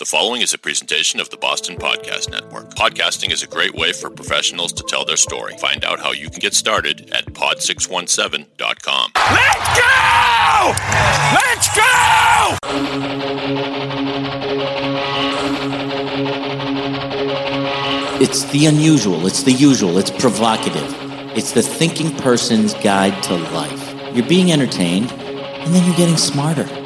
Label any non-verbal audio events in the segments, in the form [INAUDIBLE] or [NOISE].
The following is a presentation of the Boston Podcast Network. Podcasting is a great way for professionals to tell their story. Find out how you can get started at pod617.com. Let's go! Let's go! It's the unusual, it's the usual, it's provocative. It's the thinking person's guide to life. You're being entertained, and then you're getting smarter.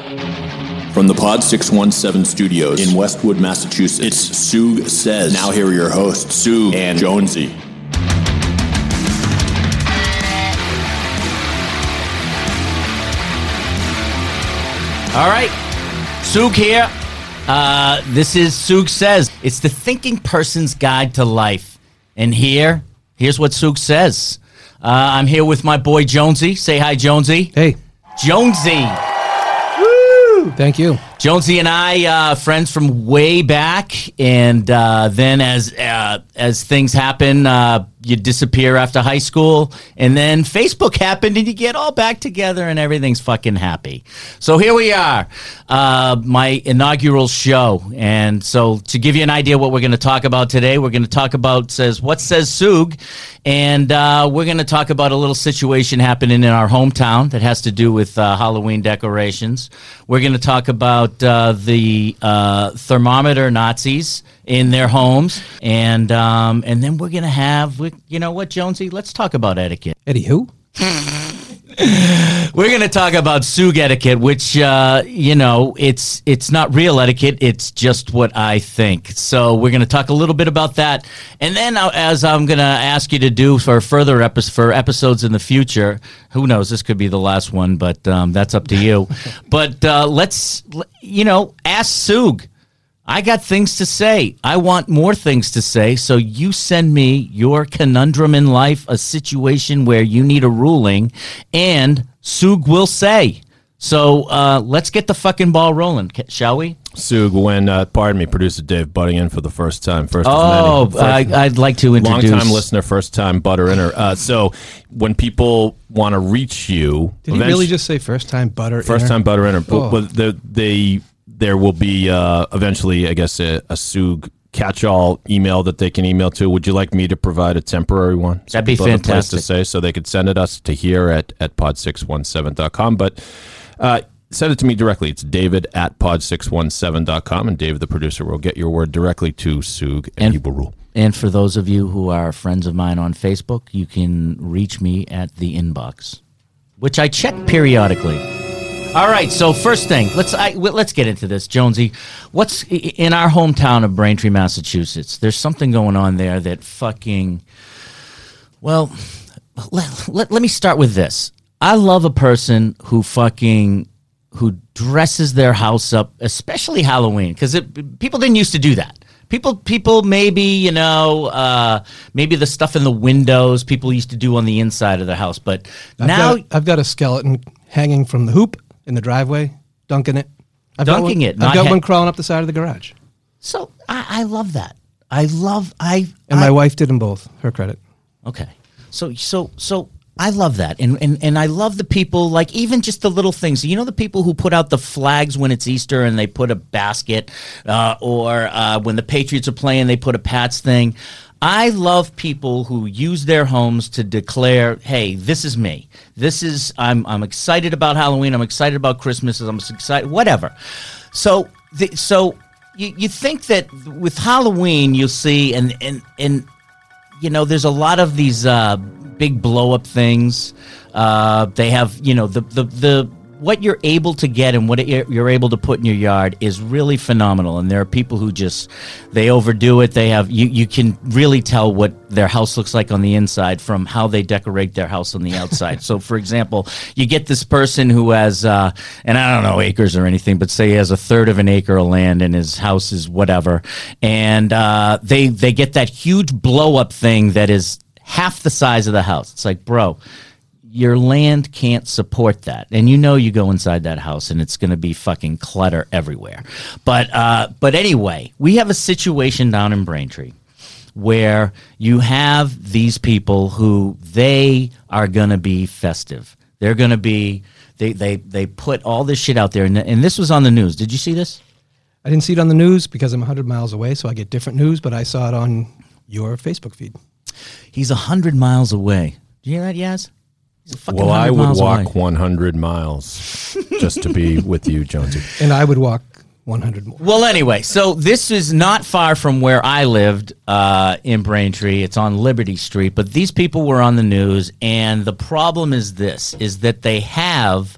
From the Pod 617 studios in Westwood, Massachusetts, it's Soog Says. Now here are your hosts, Sue and Jonesy. All right, Soog here. Uh, this is Soog Says. It's the thinking person's guide to life. And here, here's what Soog says. Uh, I'm here with my boy Jonesy. Say hi, Jonesy. Hey, Jonesy. Thank you. Jonesy and I, uh, friends from way back, and uh, then as uh, as things happen, uh, you disappear after high school, and then Facebook happened, and you get all back together, and everything's fucking happy. So here we are, uh, my inaugural show, and so to give you an idea what we're going to talk about today, we're going to talk about says what says Soog, and uh, we're going to talk about a little situation happening in our hometown that has to do with uh, Halloween decorations. We're going to talk about uh, the uh, thermometer Nazis in their homes, and um, and then we're going to have, we- you know what, Jonesy? Let's talk about etiquette. Eddie, who? [LAUGHS] We're going to talk about Soog etiquette, which uh, you know it's it's not real etiquette; it's just what I think. So we're going to talk a little bit about that, and then uh, as I'm going to ask you to do for further epi- for episodes in the future, who knows? This could be the last one, but um, that's up to you. [LAUGHS] but uh, let's you know ask Soog. I got things to say. I want more things to say. So you send me your conundrum in life, a situation where you need a ruling, and Soog will say. So uh, let's get the fucking ball rolling, shall we? Sug, when, uh, pardon me, producer Dave butting in for the first time. First Oh, of many. I, I'd like to introduce Long time listener, first time butter inner. Uh, so when people want to reach you, Did he really just say first time butter? first inner? time butter inner? But, Oh. but the, they there will be uh, eventually, I guess, a, a Sug catch-all email that they can email to. Would you like me to provide a temporary one? So That'd be a place fantastic. to say, so they could send it us to here at, at pod617.com. But uh, send it to me directly. It's david at pod617.com. And Dave, the producer, will get your word directly to Sug and, And- he will rule. And for those of you who are friends of mine on Facebook, you can reach me at the inbox, which I check periodically. All right, so first thing, let's I, let's get into this, Jonesy. What's in our hometown of Braintree, Massachusetts? There's something going on there that fucking. Well, let, let, let me start with this. I love a person who fucking who dresses their house up, especially Halloween, because people didn't used to do that. People, people, maybe you know, uh, maybe the stuff in the windows people used to do on the inside of the house, but I've now got, I've got a skeleton hanging from the hoop in the driveway, dunking it. I've got Dunking one- it, I've got one crawling up the side of the garage, So I, I love that. I love I and I, my wife did them both. Her credit. Okay. So so so I love that. And, and and I love the people like even just the little things. You know the people who put out the flags when it's Easter and they put a basket uh, or uh, when the Patriots are playing they put a Pats thing. I love people who use their homes to declare, "Hey, this is me. This is I'm I'm excited about Halloween. I'm excited about Christmas. I'm excited whatever." So the, so you, you think that with Halloween you'll see and and and you know, there's a lot of these uh, big blow up things. Uh, they have, you know, the, the, the, what you're able to get and what you're able to put in your yard is really phenomenal. And there are people who just, they overdo it. They have, you, you can really tell what their house looks like on the inside from how they decorate their house on the outside. [LAUGHS] so, for example, you get this person who has, uh, and I don't know acres or anything, but say he has a third of an acre of land and his house is whatever. And uh, they, they get that huge blow up thing that is half the size of the house. It's like, bro, your land can't support that and you know you go inside that house and it's going to be fucking clutter everywhere but uh but anyway we have a situation down in braintree where you have these people who they are going to be festive they're going to be they they they put all this shit out there and, and this was on the news did you see this I didn't see it on the news because I'm 100 miles away, so I get different news, but I saw it on your Facebook feed. He's a hundred miles away. Do you hear that, Yaz? He's a fucking Well, I would walk away. 100 miles [LAUGHS] just to be with you, Jonesy. And I would walk 100 more. Well, anyway, so this is not far from where I lived uh, in Braintree. It's on Liberty Street, but these people were on the news, and the problem is this: is that they have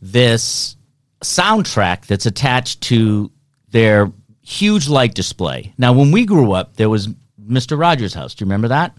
this soundtrack that's attached to their huge light display. Now, when we grew up, there was Mr. Rogers' house. Do you remember that?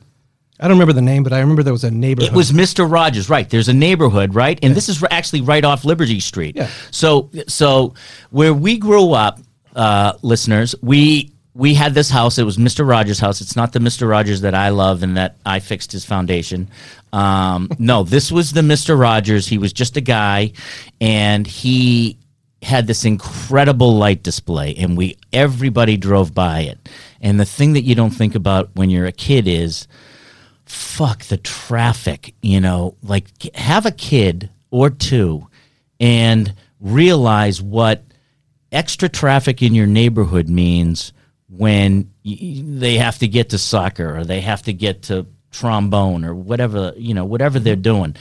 I don't remember the name, but I remember there was a neighborhood. It was Mr. Rogers, right? There's a neighborhood, right? And this is actually right off Liberty Street. Yeah. So, so where we grew up, uh, listeners, we we had this house. It was Mr. Rogers' house. It's not the Mr. Rogers that I love and that I fixed his foundation. Um, [LAUGHS] no, this was the Mr. Rogers. He was just a guy, and he had this incredible light display, and we everybody drove by it. And the thing that you don't think about when you're a kid is fuck the traffic, you know, like have a kid or two and realize what extra traffic in your neighborhood means when they have to get to soccer or they have to get to trombone or whatever, you know, whatever they're doing.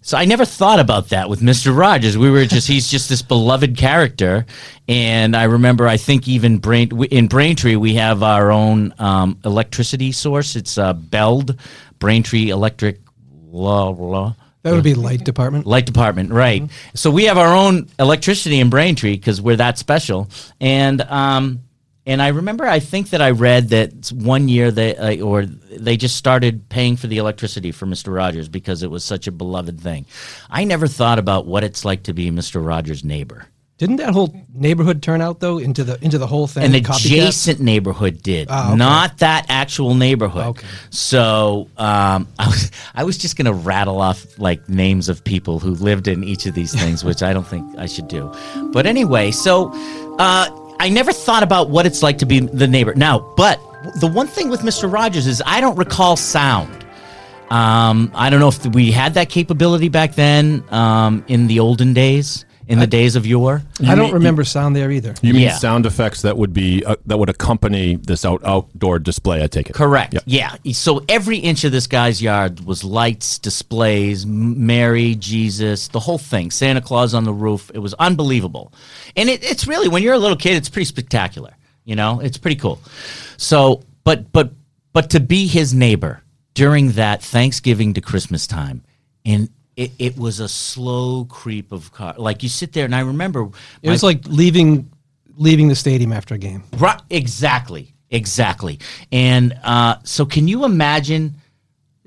So I never thought about that with Mr. Rogers. We were just he's just this beloved character, and I remember I think even Brain in Braintree we have our own um, electricity source. It's uh, Beld Braintree Electric Law Law. that would be light department. Light department, right? So we have our own electricity in Braintree because we're that special. And um, and I remember, I think that I read that one year they uh, or they just started paying for the electricity for Mister Rogers because it was such a beloved thing. I never thought about what it's like to be Mister Rogers' neighbor. Didn't that whole neighborhood turn out though into the into the whole thing? An adjacent neighborhood did, Ah, okay. not that actual neighborhood. Okay. So um, [LAUGHS] I was I was just gonna rattle off like names of people who lived in each of these things, which I don't think I should do. But anyway, so uh, I never thought about what it's like to be the neighbor. Now, but the one thing with Mister Rogers is I don't recall sound. Um, I don't know if we had that capability back then um, in the olden days, in the days of yore. I don't remember sound there either. You mean Yeah. sound effects that would be uh, that would accompany this out, outdoor display? I take it. Correct. Yeah. Yeah. So every inch of this guy's yard was lights, displays, Mary, Jesus, the whole thing. Santa Claus on the roof. It was unbelievable. And it, it's really when you're a little kid, it's pretty spectacular. You know, it's pretty cool. So, but but but to be his neighbor during that Thanksgiving to Christmas time, and it, it was a slow creep of car. Like you sit there, and I remember It was like leaving leaving the stadium after a game. Right, exactly, exactly. And uh, so, can you imagine?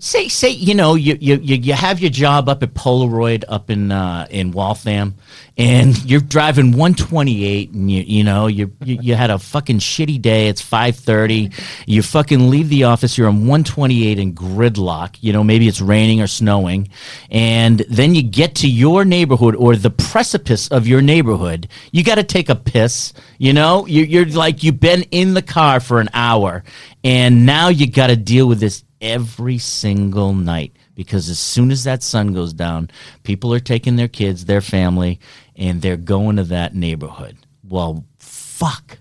Say, say, you know, you, you you have your job up at Polaroid up in uh, in Waltham, and you're driving 128, and you you know you you, you had a fucking shitty day. It's 5:30. You fucking leave the office. You're on 128 in gridlock. You know, maybe it's raining or snowing, and then you get to your neighborhood or the precipice of your neighborhood. You got to take a piss. You know, you, you're like you've been in the car for an hour, and now you got to deal with this every single night because as soon as that sun goes down, people are taking their kids, their family, and they're going to that neighborhood. Well, fuck.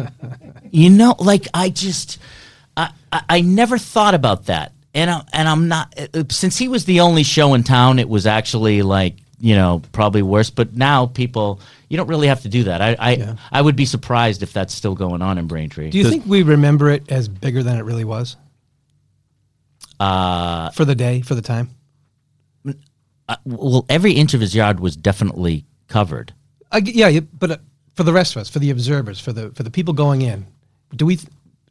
[LAUGHS] you know, like I just, I, I, I never thought about that, and I, and I'm not uh, since he was the only show in town. It was actually like you know probably worse, but now people you don't really have to do that. I I, I would be surprised if that's still going on in Braintree. Do you think we remember it as bigger than it really was? Uh, for the day, for the time. Uh, well, every inch of his yard was definitely covered. I g yeah, yeah, but uh, for the rest of us, for the observers, for the for the people going in, do we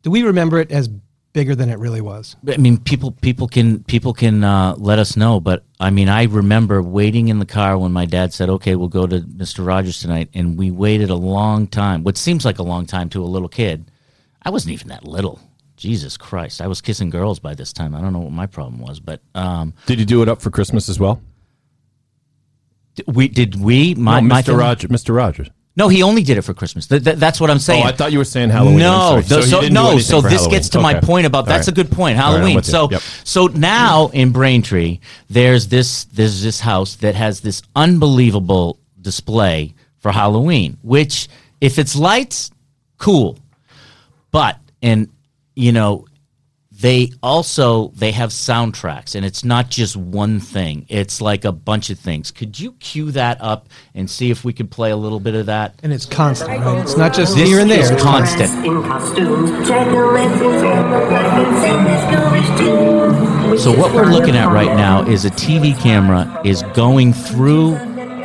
do we remember it as bigger than it really was? I mean, people people can people can uh, let us know, but I mean, I remember waiting in the car when my dad said, "Okay, we'll go to Mister Rogers tonight," and we waited a long time. What seems like a long time to a little kid. I wasn't even that little. Jesus Christ, I was kissing girls by this time. I don't know what my problem was, but um, Did you do it up for Christmas as well? we did we my no, Mr. Mr. Rogers. No, he only did it for Christmas. Th- th- that's what I'm Oh, saying. I thought you were saying Halloween. No, so, so- no. So this Halloween. gets to my point about that's right. a good point. Right, Halloween. you. so Yep. so now in Braintree, there's this there's this house that has this unbelievable display for Halloween, which If it's lights, cool. But and you know, they also they have soundtracks and it's not just one thing. It's like a bunch of things. Could you cue that up and see if we could play a little bit of that? And it's constant, right? It's not just This here and there. is It's constant. in costume. Gentlemen in this ghoulish tune. So what we're looking at right now is a TV camera is going through,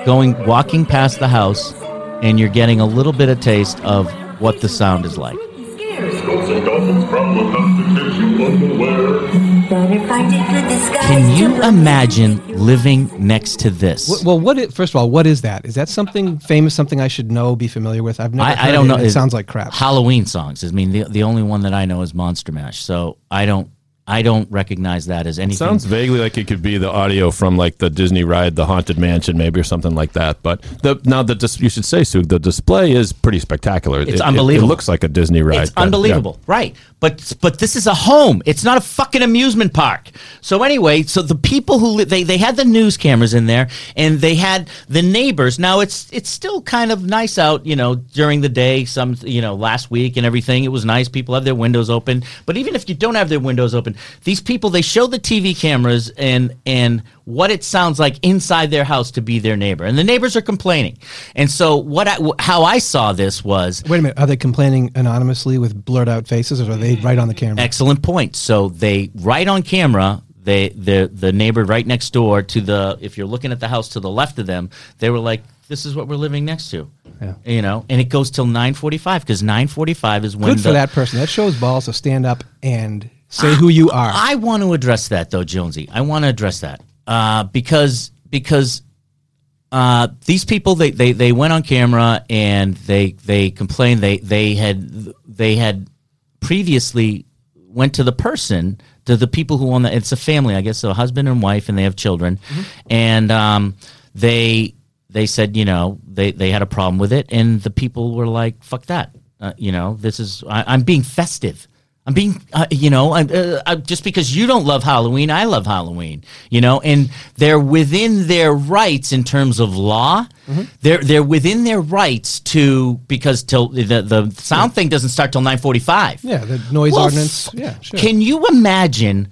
going walking past the house, and you're getting a little bit of taste of what the sound is like. Can you imagine living next to this? Wh- Well, what? first of all, what is that? Is that something famous? Something I should know? Be familiar with? I've never. I, I don't it, know. and It sounds like crap. Halloween songs. I mean, the the only one that I know is Monster Mash. So I don't I don't recognize that as anything. Sounds vaguely like it could be the audio from like the Disney ride, the Haunted Mansion, maybe or something like that. But the now the dis- you should say, Sue, the display is pretty spectacular. It's It- it- unbelievable. It, looks like a Disney ride. It's but, yeah. unbelievable, right? But but this is a home. It's not a fucking amusement park. So anyway, so the people who li- they they had the news cameras in there, and they had the neighbors. Now it's it's still kind of nice out, you know, during the day. Some you know last week and everything, it was nice. People have their windows open. But even if you don't have their windows open, these people they show the TV cameras and and what it sounds like inside their house to be their neighbor, and the neighbors are complaining. And so what I, how I saw this was Wait a minute. Are they complaining anonymously with blurred out faces, or are they right on the camera? Excellent point. So they right on camera. They the the neighbor right next door to the if you're looking at the house to the left of them, they were like, "This is what we're living next to." Yeah. You know, and it goes till nine forty five because nine forty five is when Good for the- that person. That shows balls to stand up and say who you are. I want to address that though, Jonesy. I want to address that. Uh, because because uh, these people they, they, they went on camera and they they complained. They they had they had previously went to the person to the people who own the it's a family I guess so a husband and wife and they have children. And um, they they said you know they they had a problem with it and the people were like fuck that. Uh, you know this is I, I'm being festive I'm being, uh, you know, I, uh, I, just because you don't love Halloween, I love Halloween, you know, and they're within their rights in terms of law. They're they're within their rights to because till the the sound thing doesn't start till nine forty five. Yeah, the noise Well, ordinance. f- Yeah, sure. Can you imagine?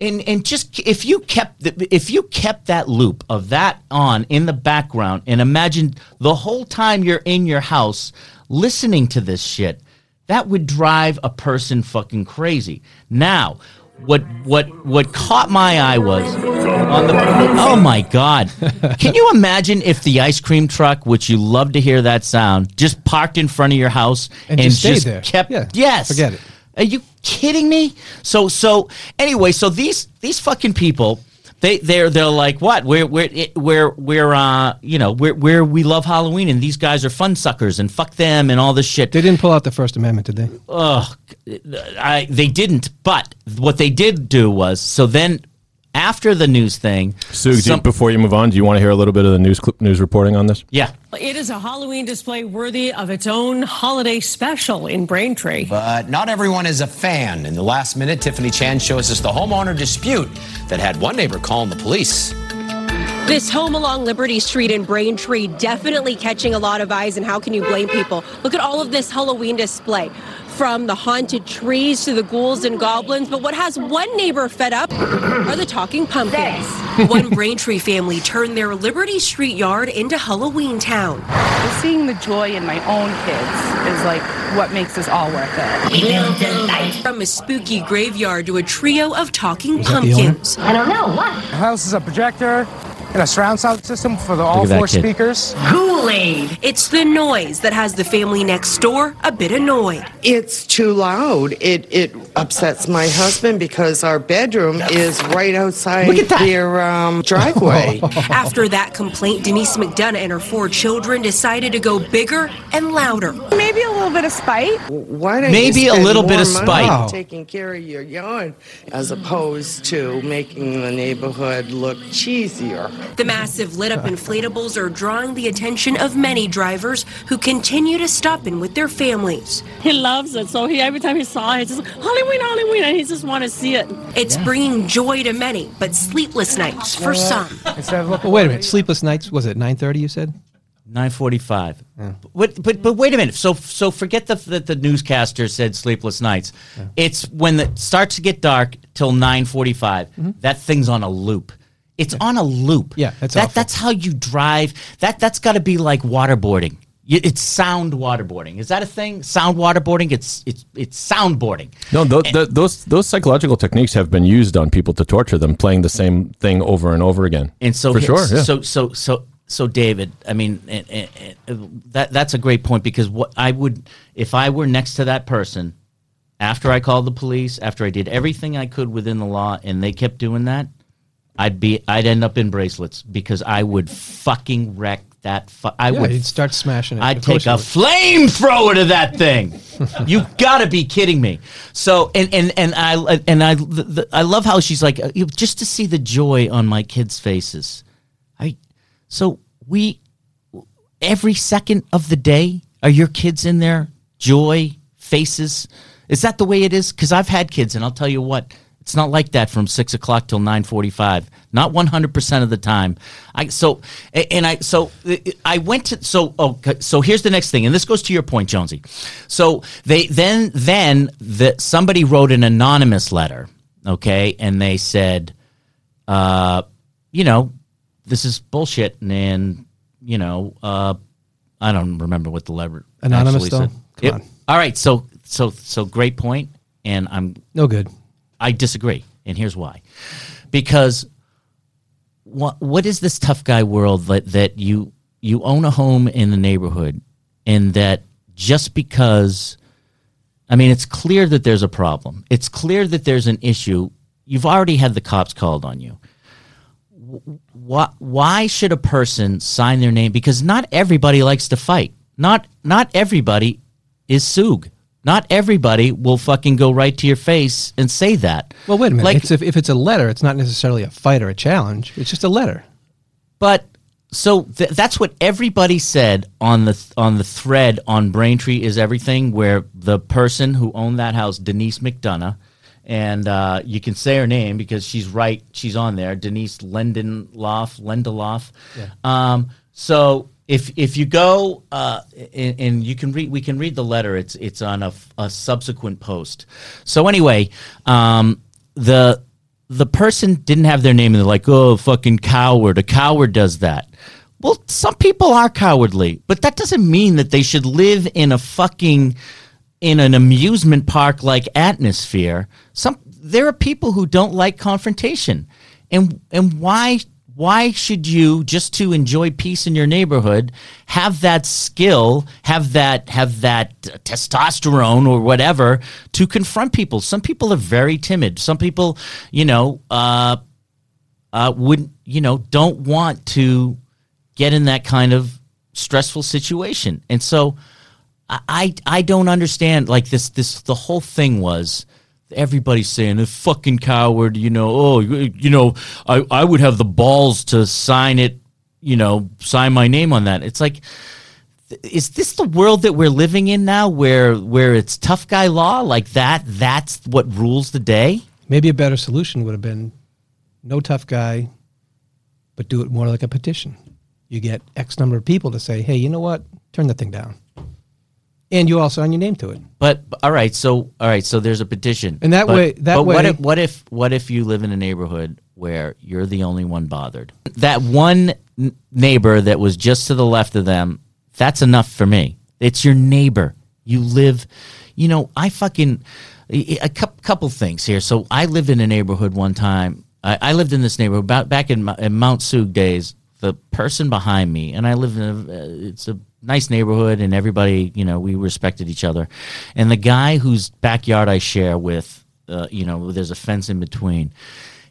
And, and just if you kept the, if you kept that loop of that on in the background and imagine the whole time you're in your house listening to this shit, that would drive a person fucking crazy. Now, what what what caught my eye was on the oh my god [LAUGHS] can you imagine if the ice cream truck which you love to hear that sound just parked in front of your house And just stayed there. kept Yeah, yes forget it. are you kidding me? So so anyway, so these these fucking people, they they're they're like what? We're we're it- we're we're uh you know we're we're we love Halloween and these guys are fun suckers and fuck them and all this shit. They didn't pull out the First Amendment, did they? Ugh, I they didn't. But what they did do was so then after the news thing, Sue, do you- some- before you move on, do you want to hear a little bit of the news clip, news reporting on this? yeah. It is a Halloween display worthy of its own holiday special in Braintree. But not everyone is a fan. In the last minute, Tiffany Chan shows us the homeowner dispute that had one neighbor calling the police. This home along Liberty Street in Braintree definitely catching a lot of eyes, and how can you blame people? Look at all of this Halloween display. From the haunted trees to the ghouls and goblins, but what has one neighbor fed up are the talking pumpkins. one Braintree family turned their Liberty Street yard into Halloween Town. Seeing the joy in my own kids is like what makes this all worth it. From a spooky graveyard to a trio of talking that the owner? pumpkins. I don't know what. The house is a projector and a surround sound system for the all four speakers. Kool-Aid. It's the noise that has the family next door a bit annoyed. It's too loud. It it upsets my husband because our bedroom is right outside Look at that. their um, driveway. [LAUGHS] After that complaint, Denise McDonough and her four children decided to go bigger and louder. Maybe a little bit of spite. Why don't Maybe you a little bit of spite. Wow. taking care of your yard as opposed to making the neighborhood look cheesier? The massive lit up inflatables are drawing the attention of many drivers who continue to stop in with their families. He loves it, so he every time he saw it, he's just like, Halloween, Halloween, and he just want to see it. It's bringing joy to many, but sleepless nights for uh, some. Instead of uh, looking Well, wait a minute. Sleepless nights. Was it 9:30? You said. Nine forty-five. But, but but wait a minute. So so forget the that the newscaster said sleepless nights. It's when it starts to get dark till nine mm-hmm. That thing's on a loop. It's on a loop. Yeah, that's that. awful. That's how you drive. That that's got to be like waterboarding. It's sound waterboarding. Is that a thing? Sound waterboarding. It's it's it's soundboarding. No, th- th- those those psychological techniques have been used on people to torture them, playing the same thing over and over again. And so, for sure, yeah. so, so, so, so, David, I mean, and, and, and that that's a great point because what I would, if I were next to that person, after I called the police, after I did everything I could within the law, and they kept doing that, I'd be, I'd end up in bracelets because I would fucking wreck that. Fu- I Yeah, would. you'd start smashing it. I'd Of course take a you would. flamethrower to that thing. [LAUGHS] you gotta be kidding me. So and and and I and I the, the, I love how she's like uh, you- just to see the joy on my kids' faces. I so we every second of the day are your kids in there joy faces. Is that the way it is? Because I've had kids, and I'll tell you what. It's not like that from six o'clock till nine forty-five. Not one hundred percent of the time. I so and I so I went to so okay, so here's the next thing, and this goes to your point, Jonesy. So they then then the somebody wrote an anonymous letter, okay, and they said, uh, you know, this is bullshit, and you know, uh, I don't remember what the letter Anonymous, actually though? said. Come Yep. on. All right, so so so great point, and I'm No good. I disagree, and here's why. Because what what is this tough guy world that that you you own a home in the neighborhood, and that just because, I mean, it's clear that there's a problem. It's clear that there's an issue. You've already had the cops called on you. Why, why should a person sign their name? Because not everybody likes to fight. Not not everybody is Soog. Not everybody will fucking go right to your face and say that. Well, wait a minute. Like, it's if, if it's a letter, it's not necessarily a fight or a challenge. It's just a letter. but so th- that's what everybody said on the on the thread on Braintree is everything, where the person who owned that house, Denise McDonough, and uh, you can say her name because she's right, she's on there, Denise Lendenloff, Lendeloff. Um, so if if you go uh, and, and you can read, we can read the letter. It's it's on a subsequent post. So anyway, um, the the person didn't have their name and they're like, oh, fucking coward. A coward does that. Well, some people are cowardly, but that doesn't mean that they should live in a fucking in an amusement park like atmosphere. Some there are people who don't like confrontation. And and why why should you just to enjoy peace in your neighborhood have that skill, have that have that testosterone or whatever to confront people? Some people are very timid. Some people, you know, uh uh, would you know don't want to get in that kind of stressful situation and so I i don't understand like this this the whole thing was everybody's saying a fucking coward you know oh you know i i would have the balls to sign it you know sign my name on that it's like is this the world that we're living in now where where it's tough guy law like that that's what rules the day Maybe a better solution would have been no tough guy, but do it more like a petition. You get X number of people to say, hey, you know what? Turn the thing down. And you also sign your name to it. But all right, so all right, so there's a petition, And that But- way- that but what way- if what if what if you live in a neighborhood where you're the only one bothered? That one n- neighbor that was just to the left of them, that's enough for me. It's your neighbor. You live, you know. I fucking a couple things here. So I lived in a neighborhood one time. I, I lived in this neighborhood back back in, in Mount Soog days. The person behind me, and I live in a, uh, it's a nice neighborhood, and everybody, you know, we respected each other. And the guy whose backyard I share with, uh, you know, there's a fence in between.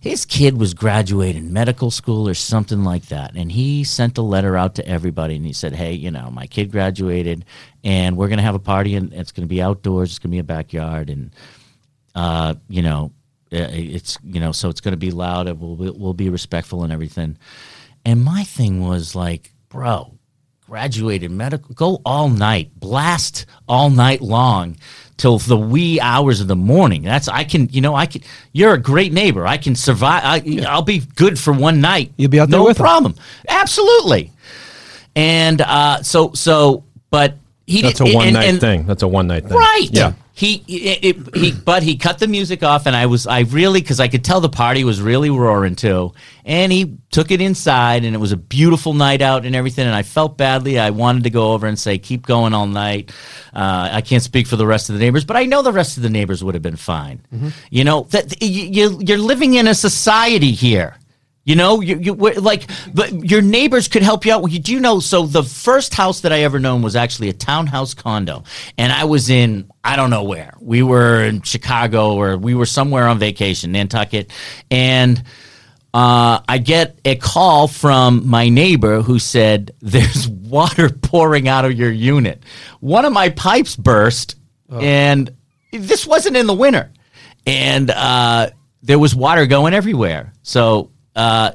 His kid was graduating medical school or something like that, and he sent a letter out to everybody, and he said, "Hey, you know, my kid graduated, and we're gonna have a party, and it's gonna be outdoors. It's gonna be a backyard, and uh, you know, uh, it's you know, so it's going to be loud. we'll we'll be respectful and everything. And my thing was like, bro, graduated medical, go all night, blast all night long till the wee hours of the morning. That's I can, you know, I can. You're a great neighbor. I can survive. I, I'll be good for one night. You'll be out there no with 'em. problem. Absolutely. and uh, so so, but he That's did, a one and- night and- thing. That's a one night thing. Right. Yeah. He, it, it- he, but he cut the music off, and I was, I really, because I could tell the party was really roaring too. And he took it inside, and it was a beautiful night out and everything. And I felt badly. I wanted to go over and say, "Keep going all night." Uh, I can't speak for the rest of the neighbors, but I know the rest of the neighbors would have been fine. You know that you, you're living in a society here. You know, you, you like, but your neighbors could help you out. Well, you do know. So the first house that I ever known was actually a townhouse condo, and I was in I don't know where. We were in Chicago or we were somewhere on vacation, Nantucket, and uh, I get a call from my neighbor who said, [LAUGHS] "There's water pouring out of your unit. One of my pipes burst, and this wasn't in the winter, and uh, there was water going everywhere. So uh,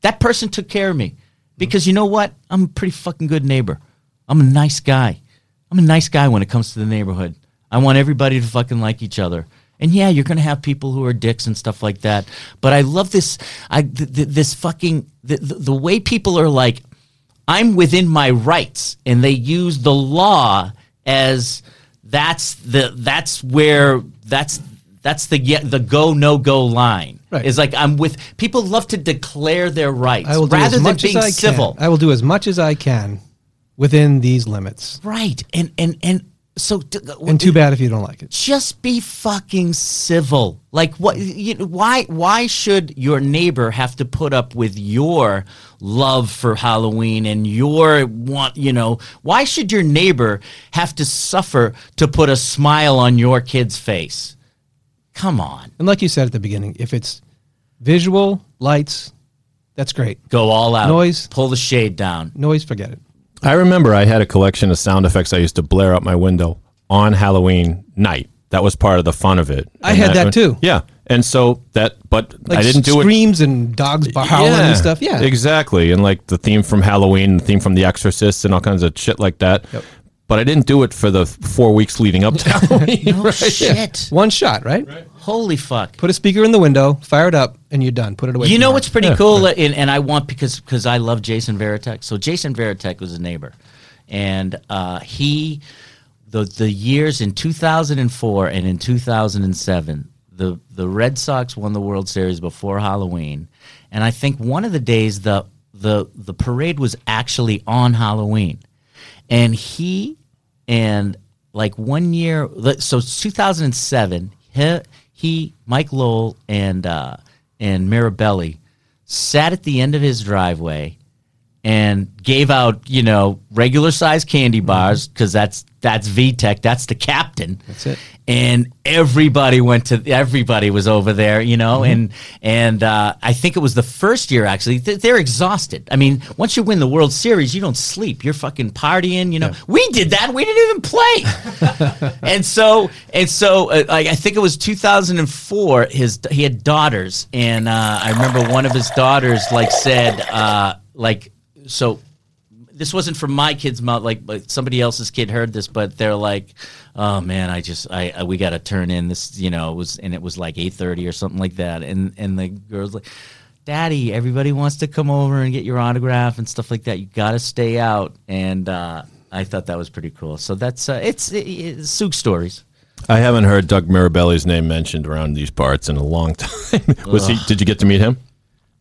that person took care of me because you know what? I'm a pretty fucking good neighbor. I'm a nice guy. I'm a nice guy when it comes to the neighborhood. I want everybody to fucking like each other. And yeah, you're gonna have people who are dicks and stuff like that. But I love this. I th- th- this fucking the way people are like, I'm within my rights, and they use the law as that's the that's where that's that's the yeah, the go no go line. Right. Is like I'm with people love to declare their rights I will rather than being I civil. Can. I will do as much as I can within these limits. Right. And and and so d- uh, And too bad if you don't like it. just be fucking civil. Like what? You why? Why should your neighbor have to put up with your love for Halloween and your want? You know, why should your neighbor have to suffer to put a smile on your kid's face? Come on, And like you said at the beginning, if it's visual, lights, that's great. go all out. Noise. Pull the shade down. Noise, forget it. I remember I had a collection of sound effects I used to blare out my window on Halloween night. That was part of the fun of it. I And had that too. Yeah. And so that, but Like I didn't do it. screams and dogs howling and stuff. Yeah. Exactly. And like the theme from Halloween, the theme from The Exorcist, and all kinds of shit like that. But I didn't do it for the four weeks leading up to [LAUGHS] Halloween. No [LAUGHS] shit. One shot, right? Holy fuck. Put a speaker in the window, fire it up, and you're done. Put it away. You know the what's house. pretty cool, uh, and, and I want because because I love Jason Varitek. So Jason Varitek was a neighbor, and uh, he the the years in 2004 and in 2007, the the Red Sox won the World Series before Halloween, and I think one of the days the the the parade was actually on Halloween, and he and like one year so it's 2007 he, he mike lowell and uh and mirabelli sat at the end of his driveway and gave out you know regular size candy bars because that's that's VTech that's the captain. That's it. and everybody went to everybody was over there you know and and uh, i think it was the first year actually th- they're exhausted. I mean once you win the world series you don't sleep. You're fucking partying you know. We did that we didn't even play. [LAUGHS] And so and so uh, I, I think it was 2004 his he had daughters. And uh, i remember one of his daughters like said uh, like so this wasn't from my kid's mouth like but somebody else's kid heard this but they're like oh man i just i, I we got to turn in this you know it was and it was like 8.30 or something like that and and the girl's like daddy everybody wants to come over and get your autograph and stuff like that you got to stay out and uh, i thought that was pretty cool so that's uh, it's, it, it's Soog stories I haven't heard Doug Mirabelli's name mentioned around these parts in a long [LAUGHS] time. Was he? Did you get to meet him?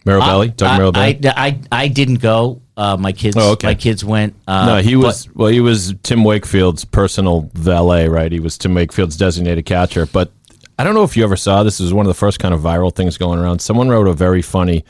Mirabelli, Doug I, Mirabelli. I, I, I didn't go uh, my kids Oh, okay. my kids went uh, no, he but- was. well, he was Tim Wakefield's personal valet, right? He was Tim Wakefield's designated catcher. But I don't know if you ever saw this. Is one of the first kind of viral things going around. Someone wrote a very funny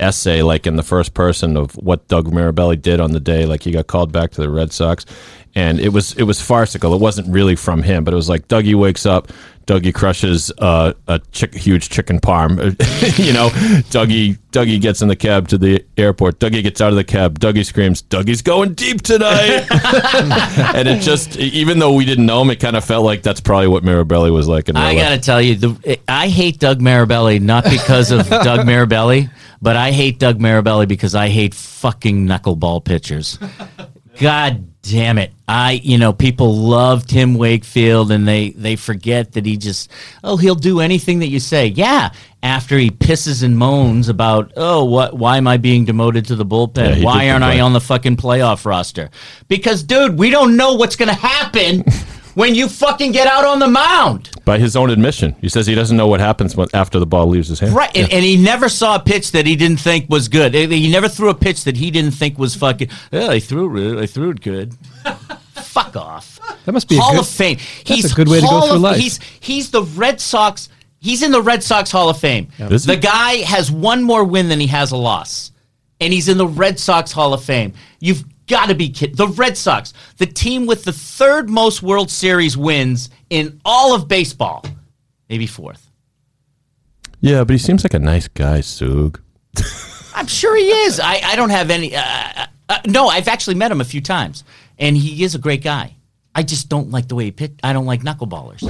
essay, like in the first person, of what Doug Mirabelli did on the day, like he got called back to the Red Sox, and it was it was farcical. It wasn't really from him, but it was like Dougie wakes up. Dougie crushes uh, a chick, huge chicken parm. [LAUGHS] you know, Dougie Dougie gets in the cab to the airport. Dougie gets out of the cab. Dougie screams, "Dougie's going deep tonight!" [LAUGHS] and it just, even though we didn't know him, it kind of felt like that's probably what Mirabelli was like in real I life. got to tell you, the, I hate Doug Mirabelli not because of [LAUGHS] Doug Mirabelli, but I hate Doug Mirabelli because I hate fucking knuckleball pitchers. God damn it. I, you know, people love Tim Wakefield and they, they forget that he just, oh, he'll do anything that you say. Yeah. After he pisses and moans about, oh, what, why am I being demoted to the bullpen? he why aren't I on the fucking playoff roster? Because, dude, we don't know what's going to happen [LAUGHS] when you fucking get out on the mound. By his own admission, he says he doesn't know what happens when, after the ball leaves his hand. Right, and, and he never saw a pitch that he didn't think was good. He never threw a pitch that he didn't think was fucking. Yeah, I threw it. I threw it good. [LAUGHS] Fuck off. That must be a Hall good- of Fame. that's a good way to go Hall through of- life. He's he's the Red Sox. He's in the Red Sox Hall of Fame. The guy has one more win than he has a loss, and he's in the Red Sox Hall of Fame. You've got to be kidding. The Red Sox, the team with the third most World Series wins in all of baseball, maybe fourth. Yeah, but he seems like a nice guy, Sug. I'm sure he is. I, I don't have any. Uh, uh, uh, no, I've actually met him a few times, and he is a great guy. I just don't like the way he picked. I don't like knuckleballers.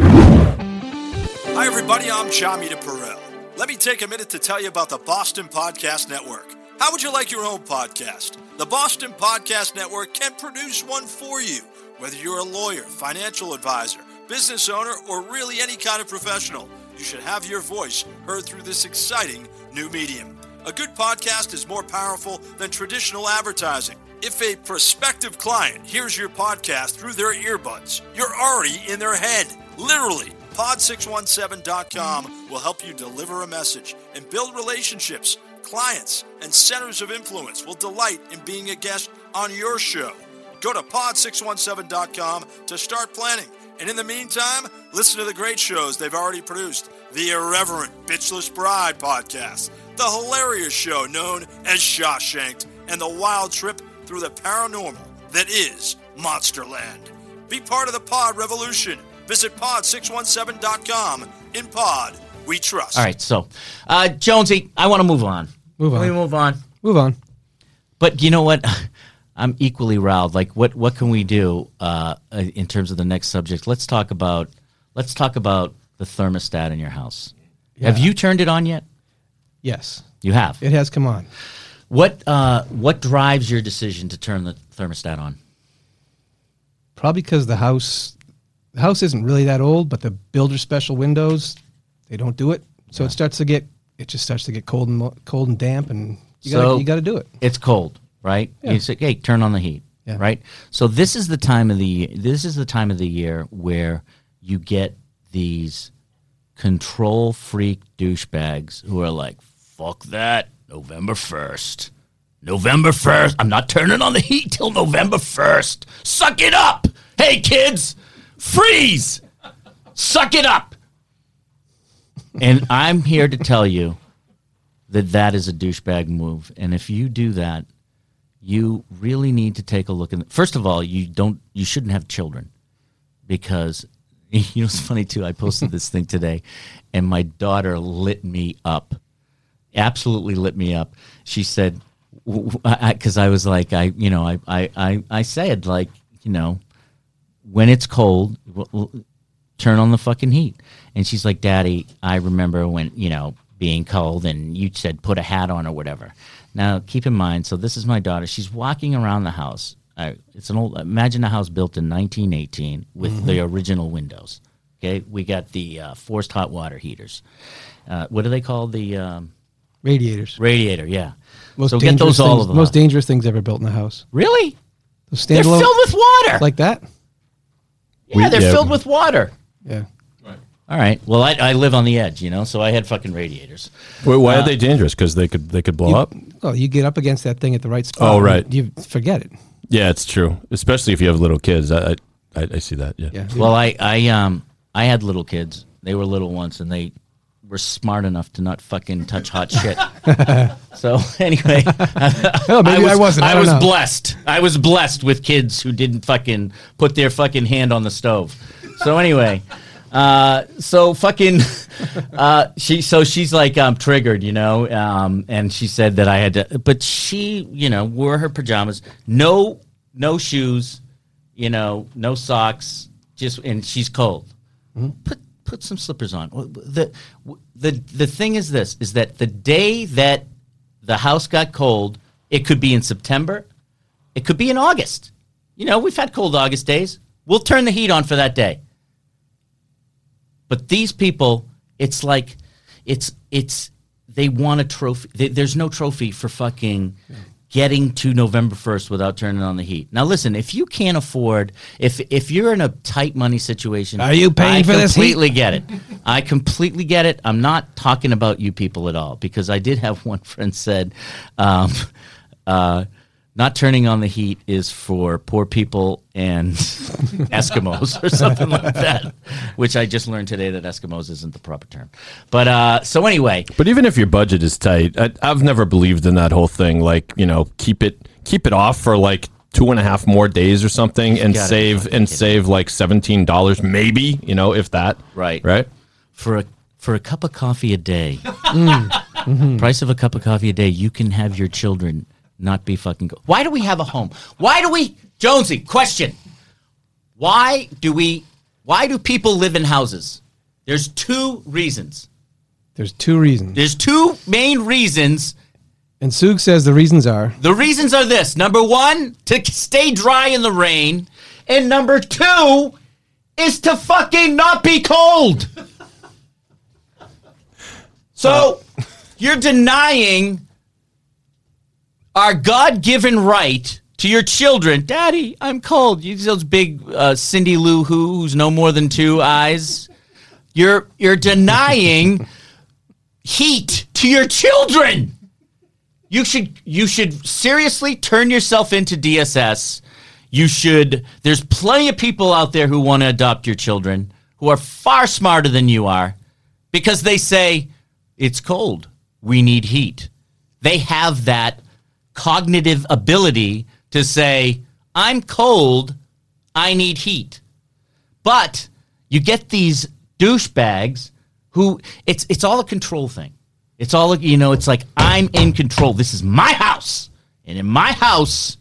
Hi, everybody. I'm Jamie Perel. Let me take a minute to tell you about the Boston Podcast Network. How would you like your own podcast? The Boston Podcast Network can produce one for you. Whether you're a lawyer, financial advisor, business owner, or really any kind of professional, you should have your voice heard through this exciting new medium. A good podcast is more powerful than traditional advertising. If a prospective client hears your podcast through their earbuds, you're already in their head. Literally, pod617.com will help you deliver a message and build relationships. Clients and centers of influence will delight in being a guest on your show. Go to pod617.com to start planning. And in the meantime, listen to the great shows they've already produced the Irreverent Bitchless Bride podcast, the hilarious show known as Shawshanked, and the wild trip through the paranormal that is Monsterland. Be part of the pod revolution. Visit pod617.com. In pod, we trust. All right, so uh, Jonesy, I want to move on. Move on. Can we move on? Move on. But you know what? [LAUGHS] I'm equally riled. Like, what what can we do uh, uh, in terms of the next subject? Let's talk about let's talk about the thermostat in your house. Have you turned it on yet? Yes. You have. It has come on. What uh, what drives your decision to turn the thermostat on? Probably because the house, the house isn't really that old, but the builder special windows, they don't do it. So it starts to get, it just starts to get cold and cold and damp, and you So- gotta, you gotta do it. It's cold, right? Yeah. You say, "Hey, turn on the heat." Yeah. Right? So this is the time of the this is the time of the year where you get these control freak douchebags who are like, "Fuck that, November 1st. November 1st. I'm not turning on the heat till November 1st. Suck it up. Hey kids, freeze. Suck it up." And I'm here to tell you that that is a douchebag move. And if you do that, you really need to take a look. In first of all, you don't, you shouldn't have children because [LAUGHS] you know it's funny too. I posted this thing today, and my daughter lit me up, absolutely lit me up. She said, because I was like, I, you know, I, I, I, I said like, you know, when it's cold, turn on the fucking heat. And she's like, Daddy, I remember when, you know, being cold and you said put a hat on or whatever. Now, keep in mind, so this is my daughter. She's walking around the house. Uh, it's an old, imagine a house built in 1918 with the original windows. Okay. We got the uh, forced hot water heaters. Uh, what do they call the um, Radiators. radiator? Yeah. Most so get dangerous those all things, of them. Most dangerous things ever built in the house. really? Those They're filled with water. like that. yeah, they're yeah. filled with water. Yeah. All right. Well, I, I live on the edge, you know, so I had fucking radiators. Wait, why Uh, are they dangerous? Because they could they could blow up. Oh, you get up against that thing at the right spot. Oh, right. You forget it. Yeah, it's true. Especially if you have little kids. I I, I, I see that. Yeah. Yeah. Well, I, I um I had little kids. They were little once, and they were smart enough to not fucking touch hot shit. [LAUGHS] so anyway, Oh, maybe I wasn't. I I, was know. blessed. I was blessed with kids who didn't fucking put their fucking hand on the stove. So anyway. Uh, so fucking, [LAUGHS] uh, she, so she's like, um, triggered, you know, um, and she said that I had to, but she, you know, wore her pajamas, no, no shoes, you know, no socks, just, and she's cold. Put, put some slippers on. The, the, the thing is this, is that the day that the house got cold, it could be in September, it could be in August. You know, we've had cold August days. We'll turn the heat on for that day. But these people, it's like, it's it's they want a trophy. They, there's no trophy for fucking getting to November first without turning on the heat. Now, listen, if you can't afford, if if you're in a tight money situation, Are you paying I for this heat? Completely get it. [LAUGHS] I completely get it. I'm not talking about you people at all because I did have [LAUGHS] one friend said, um, uh, not turning on the heat is for poor people and [LAUGHS] Eskimos or something like that, which I just learned today that Eskimos isn't the proper term. But uh, so anyway, But even if your budget is tight, I, I've never believed in that whole thing. Like you know, keep it keep it off for like two and a half more days or something, and gotta save and kidding save like seventeen dollars, maybe. You know, if that. Right. Right. for a for a cup of coffee a day, Mm-hmm. [LAUGHS] price of a cup of coffee a day, you can have your children not be fucking. Go- Why do we have a home? Why do we, Jonesy? Question: Why do we? Why do people live in houses? There's two reasons. There's two reasons. There's two main reasons. And Soog says the reasons are The reasons are this: number one, to stay dry in the rain, and number two is to fucking not be cold. [LAUGHS] So you're denying our God-given right to your children. Daddy, I'm cold. You those big uh, Cindy Lou Who, who's no more than two eyes. You're you're denying [LAUGHS] heat to your children. You should you should seriously turn yourself into DSS. You should there's plenty of people out there who want to adopt your children who are far smarter than you are because they say it's cold. We need heat. They have that cognitive ability to say I'm cold, I need heat. But you get these douchebags who it's it's all a control thing. It's all you know. It's like I'm in control. This is my house, and in my house,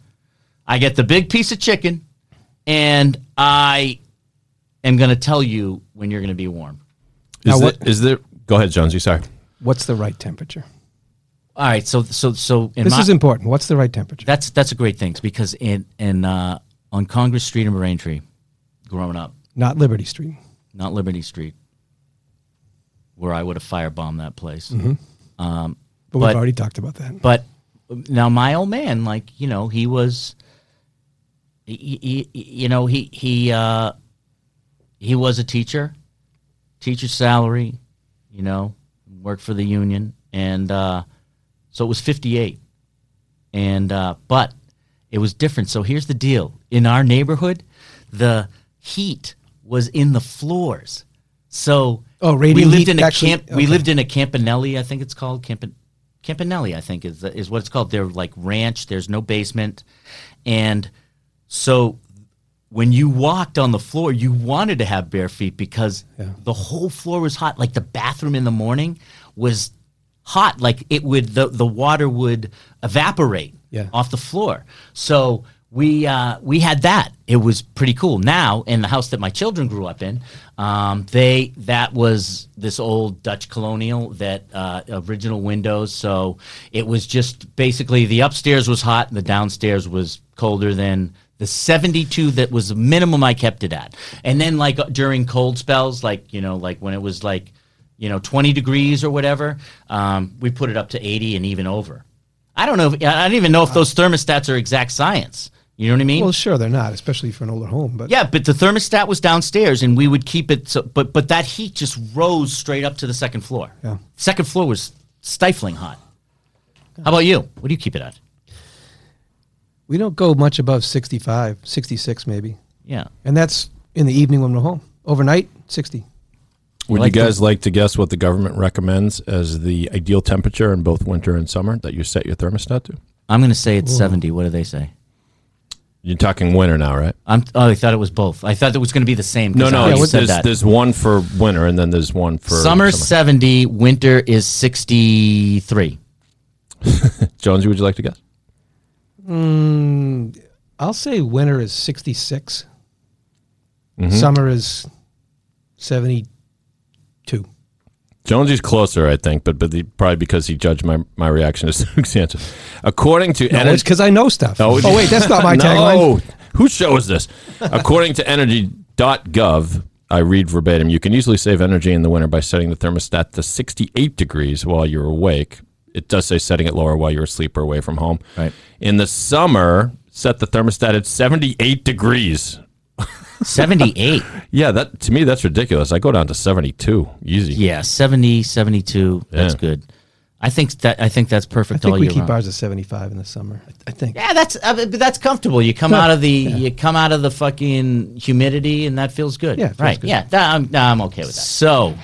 I get the big piece of chicken, and I am going to tell you when you're going to be warm. Is, Now there, what- is there? Go ahead, Jonesy. Sorry. what's the right temperature? All right, so so so in This my, is important. What's the right temperature? That's that's a great thing because in in uh, on Congress Street in Braintree, growing up, Not Liberty Street. not Liberty Street, where I would have firebombed that place. Mhm. Um, But we've already talked about that. But now my old man, like you know, he was, he, he, you know, he he uh, he was a teacher, teacher salary, you know, worked for the union, and uh, so it was fifty eight, and uh, but it was different. So here's the deal: in our neighborhood, the heat was in the floors. So Oh, we lived in a actually- camp. We lived in a Campanelli, I think it's called Campan. Campanelli, I think is is what it's called. They're like ranch. There's no basement, and so when you walked on the floor, you wanted to have bare feet because the whole floor was hot. Like the bathroom in the morning was hot. Like it would the the water would evaporate Yeah. off the floor. So we uh, we had that. It was pretty cool. Now in the house that my children grew up in, um, they that was this old Dutch colonial that uh, original windows. So it was just basically the upstairs was hot and the downstairs was colder than the 72 that was the minimum I kept it at. And then like during cold spells, like you know, like when it was like you know 20 degrees or whatever, um, we put it up to 80 and even over. I don't know. If, I don't even know if those thermostats are exact science. You know what I mean? Well, sure they're not, especially for an older home. But yeah, but the thermostat was downstairs, and we would keep it. So, but but that heat just rose straight up to the second floor. Yeah. Second floor was stifling hot. How about you? What do you keep it at? we don't go much above 65, 66 maybe. Yeah. And that's in the evening when we're home. Overnight, 60. Would like you guys like to guess what the government recommends as the ideal temperature in both winter and summer that you set your thermostat to? I'm going to say it's Whoa. 70. What do they say? You're talking winter now, right? I'm. Oh, I thought it was both. I thought it was going to be the same. No, no. I already there's, there's, that. there's one for winter and then there's one for Summer summer. 70, winter is 63. [LAUGHS] Jonesy, would you like to guess? Mm, I'll say winter is 66. Mhm. Summer is 72. Jonesy's closer, I think, but but the, probably because he judged my, my reaction to [LAUGHS] Sue's answer. According to No, Ener- it's because I know stuff. Oh, Oh, wait, that's not my [LAUGHS] no. tagline. Whose show is this? According to energy.gov, I read verbatim, you can easily save energy in the winter by setting the thermostat to 68 degrees while you're awake. It does say setting it lower while you're asleep or away from home. Right. In the summer, set the thermostat at 78 degrees. [LAUGHS] 78. Yeah, that to me that's ridiculous. I go down to 72. Easy. Yeah, 70, 72. That's Yeah. good. I think that I think that's perfect. I think all we year keep round. ours at 75 in the summer. I, I think. Yeah, that's uh, that's comfortable. You come Good. out of the Yeah. you come out of the fucking humidity, and that feels good. Yeah, feels right. good. Yeah, that- I'm, nah, I'm okay with that. So,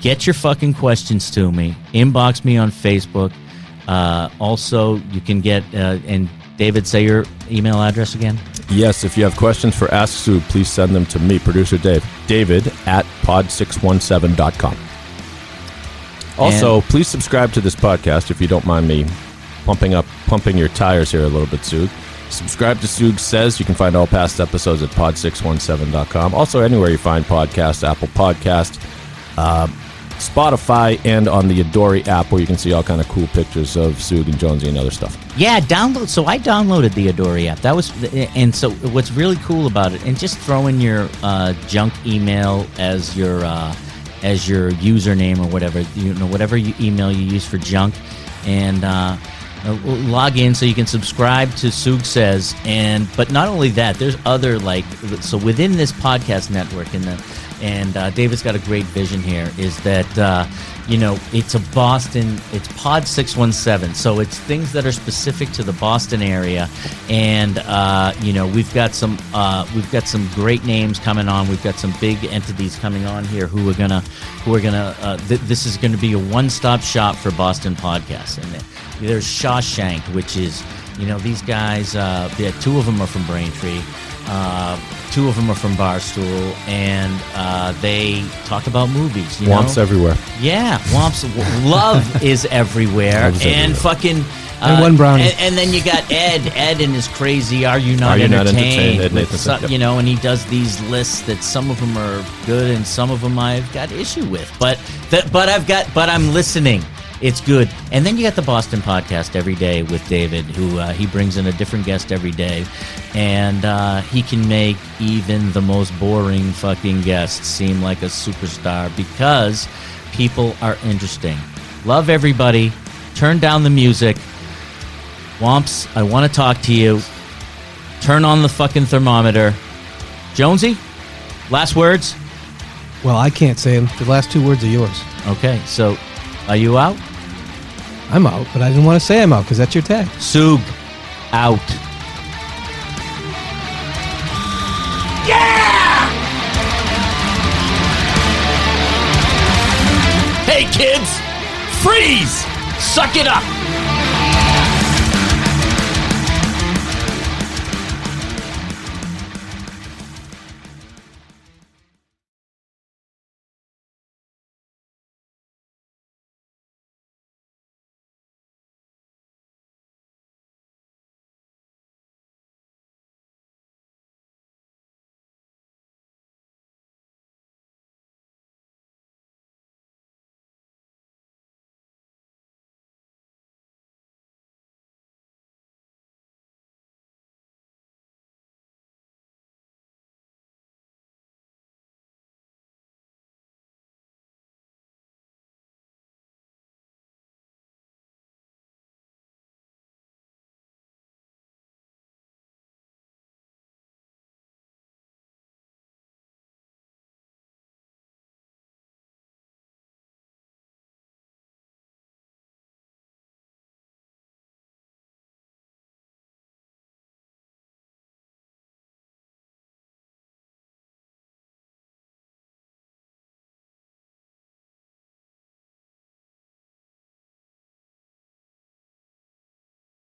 get your fucking questions to me. Inbox me on Facebook. Uh, also, you can get uh, and David, say your email address again. Yes, if you have questions for Ask Sue, please send them to me, producer Dave. David at pod617.com. Also, please subscribe to this podcast if you don't mind me pumping up pumping your tires here a little bit, Sue. Subscribe to Soog Says. You can find all past episodes at pod617.com. Also, anywhere you find podcasts, Apple Podcast, uh, Spotify, and on the Adori app where you can see all kind of cool pictures of Soog and Jonesy and other stuff. Yeah, download. So I downloaded the Adori app. That was, and so what's really cool about it, and just throw in your uh, junk email as your uh, as your username or whatever you know, whatever you email you use for junk, and uh, uh, log in so you can subscribe to Soog Says. And but not only that, there's other like so within this podcast network and the and uh, David's got a great vision here. Is that uh, you know it's a Boston, it's Pod six one seven, so it's things that are specific to the Boston area, and uh, you know we've got some uh, we've got some great names coming on. We've got some big entities coming on here who are gonna who are gonna. Uh, th- this is going to be a one stop shop for Boston podcasts, and there's Shawshank, which is you know these guys. Uh, yeah, two of them are from Braintree. Uh, two of them are from Barstool, and uh, they talk about movies. You Womps know? everywhere. Yeah, Womps. [LAUGHS] Love is everywhere, Love's and everywhere. fucking. And one brownie. And, and then you got Ed. Ed and his crazy. Are you not Are You Not entertained? Entertained? Ed with Nathanson, some- yep. You know, and he does these lists that some of them are good and some of them I've got issue with. But that, but I've got, but I'm listening. It's good. And then you got the Boston podcast every day with David, who uh, he brings in a different guest every day, and uh, he can make even the most boring fucking guest seem like a superstar because people are interesting. Love everybody. Turn down the music. Womps, I want to talk to you. Turn on the fucking thermometer. Jonesy, last words? Well, I can't say them. The last two words are yours. Okay, so are you out? I'm out, but I didn't want to say I'm out because that's your tag. Soog, out. Yeah! Hey kids, freeze! Suck it up!